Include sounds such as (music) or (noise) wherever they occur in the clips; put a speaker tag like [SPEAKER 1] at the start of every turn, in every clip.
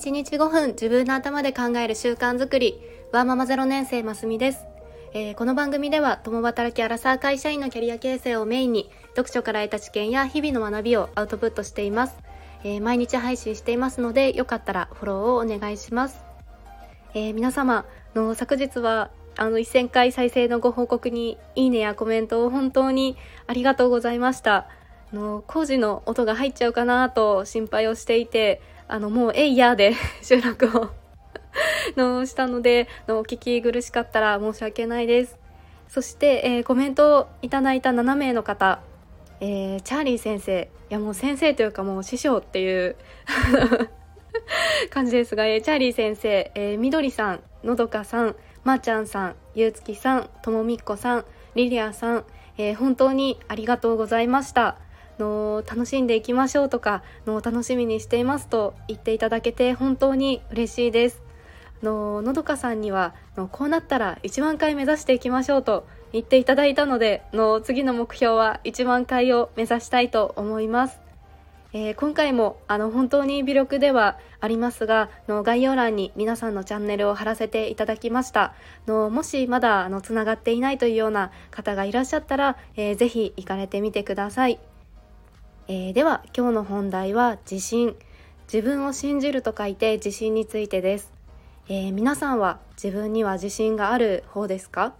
[SPEAKER 1] 1日5分自分の頭で考える習慣づくり。ワーママ0年生ますみです、えー、この番組では共働きアラサー会社員のキャリア形成をメインに読書から得た知見や日々の学びをアウトプットしています、えー、毎日配信していますのでよかったらフォローをお願いします、えー、皆様の昨日はあの1000回再生のご報告にいいねやコメントを本当にありがとうございました。の工事の音が入っちゃうかなと心配をしていてあのもうえいやで収録をのしたのでのお聞き苦しかったら申し訳ないです。そして、えー、コメントをいただいた7名の方、えー、チャーリー先生。いやもう先生というかもう師匠っていう (laughs) 感じですが、えー、チャーリー先生、えー、みどりさんのどかさんまー、ちゃんさんゆうつきさんともみっこさんリリアさん、えー、本当にありがとうございました。の楽しんでいきましょうとかの楽しみにしていますと言っていただけて本当に嬉しいです。ののどかさんにはのこうなったら1万回目指していきましょうと言っていただいたのでの次の目標は1万回を目指したいと思います。えー、今回もあの本当に微力ではありますがの概要欄に皆さんのチャンネルを貼らせていただきました。のもしまだあのつながっていないというような方がいらっしゃったら、えー、ぜひ行かれてみてください。えー、では今日の本題は自信。自分を信じると書いて自信についてです、えー、皆さんは自分には自信がある方ですか、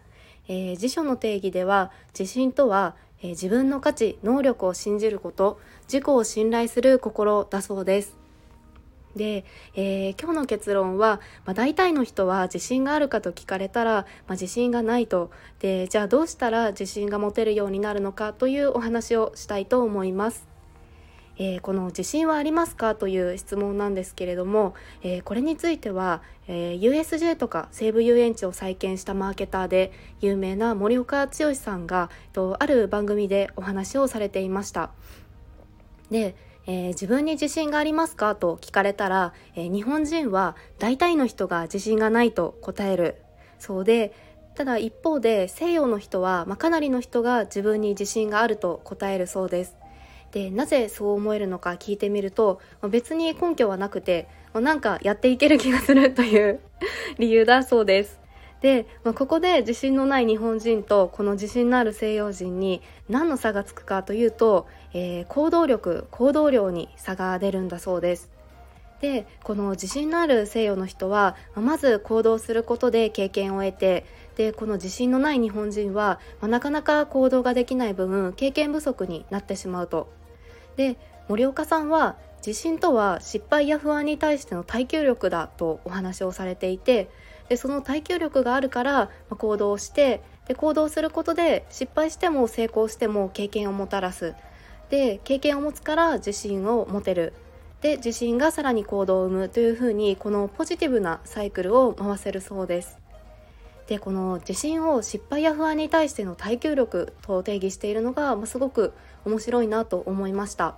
[SPEAKER 1] えー、辞書の定義では自信とは、え自分の価値能力を信じること自己を信頼する心だそうです。で、えー、今日の結論は、まあ、大体の人は自信があるかと聞かれたら、まあ、自信がないと。でじゃあどうしたら自信が持てるようになるのかというお話をしたいと思います。えー、この自信はありますかという質問なんですけれども、えー、これについては、えー、USJ とか西武遊園地を再建したマーケターで有名な森岡剛さんがとある番組でお話をされていました。でえー、自分に自信がありますかと聞かれたら、えー、日本人は大体の人が自信がないと答えるそうでただ一方で西洋の人は、まあ、かなりの人が自分に自信があると答えるそうですでなぜそう思えるのか聞いてみると別に根拠はなくてなんかやっていける気がするという (laughs) 理由だそうです。で、まあ、ここで自信のない日本人とこの自信のある西洋人に何の差がつくかというと、えー、行動力行動量に差が出るんだそうです。でこの自信のある西洋の人はまず行動することで経験を得てでこの自信のない日本人は、まあ、なかなか行動ができない分経験不足になってしまうと。で森岡さんは自信とは失敗や不安に対しての耐久力だとお話をされていてでその耐久力があるから行動してで行動することで失敗しても成功しても経験をもたらす。で経験を持つから自信を持てる。で自信がさらに行動を生むというふうにこのポジティブなサイクルを回せるそうです。でこの自信を失敗や不安に対しての耐久力と定義しているのが、まあ、すごく面白いなと思いました。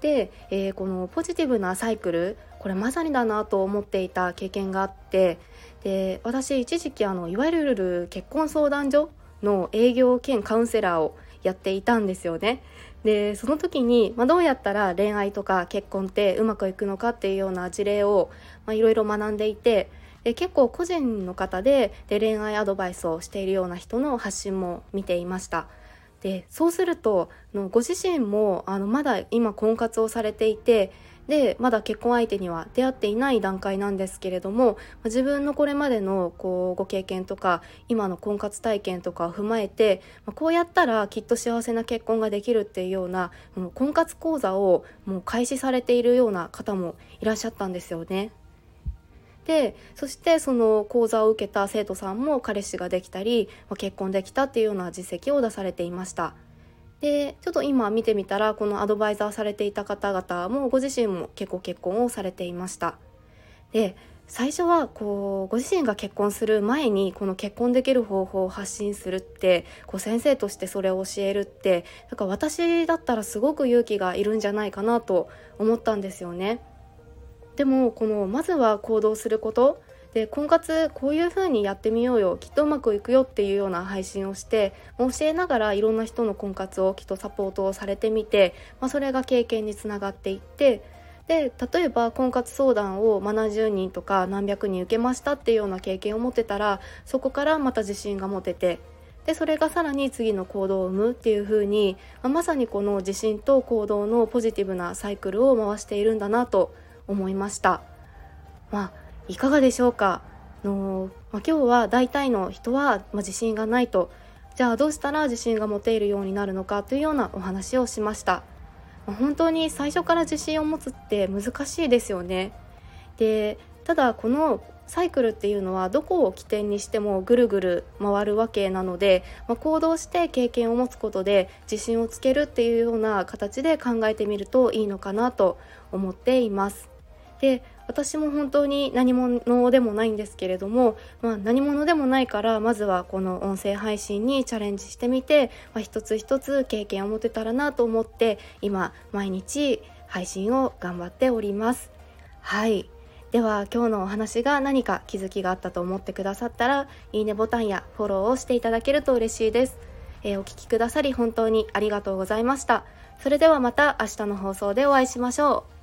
[SPEAKER 1] で、えー、このポジティブなサイクルこれまさにだなと思っていた経験があってで私一時期あのいわゆる結婚相談所の営業兼カウンセラーをやっていたんですよね。でその時に、まあ、どうやったら恋愛とか結婚ってうまくいくのかっていうような事例をいろいろ学んでいてで結構個人の方でで恋愛アドバイスをしているような人の発信も見ていました。でそうするとのご自身もあのまだ今婚活をされていてでまだ結婚相手には出会っていない段階なんですけれども自分のこれまでのこうご経験とか今の婚活体験とかを踏まえてこうやったらきっと幸せな結婚ができるっていうような婚活講座をもう開始されているような方もいらっしゃったんですよね。でそしてその講座を受けた生徒さんも彼氏ができたり、ま、結婚できたっていうような実績を出されていました。でちょっと今見てみたらこのアドバイザーされていた方々もご自身も結構結婚をされていました。で最初はこうご自身が結婚する前にこの結婚できる方法を発信するってこう先生としてそれを教えるってだか私だったらすごく勇気がいるんじゃないかなと思ったんですよね。でもこのまずは行動すること。で婚活こういう風にやってみようよ。きっとうまくいくよっていうような配信をして教えながらいろんな人の婚活をきっとサポートをされてみて、まあ、それが経験につながっていってで例えば婚活相談を70人とか何百人受けましたっていうような経験を持ってたらそこからまた自信が持ててでそれがさらに次の行動を生むっていう風に、まあ、まさにこの自信と行動のポジティブなサイクルを回しているんだなと思いました。まあ、いかがでしょうか？の、まあ、今日は大体の人は、まあ、自信がないとじゃあどうしたら自信が持てるようになるのか？というようなお話をしました。ま本当に最初から自信を持つって難しいですよね。でただこのサイクルっていうのはどこを起点にしてもぐるぐる回るわけなので、まあ、行動して経験を持つことで自信をつけるっていうような形で考えてみるといいのかなと思っています。で私も本当に何者でもないんですけれども、まあ、何者でもないからまずはこの音声配信にチャレンジしてみて、まあ、一つ一つ経験を持てたらなと思って今毎日配信を頑張っております。はい。では今日のお話が何か気づきがあったと思ってくださったらいいねボタンやフォローをしていただけると嬉しいです、えー、お聴きくださり本当にありがとうございました。それではまた明日の放送でお会いしましょう。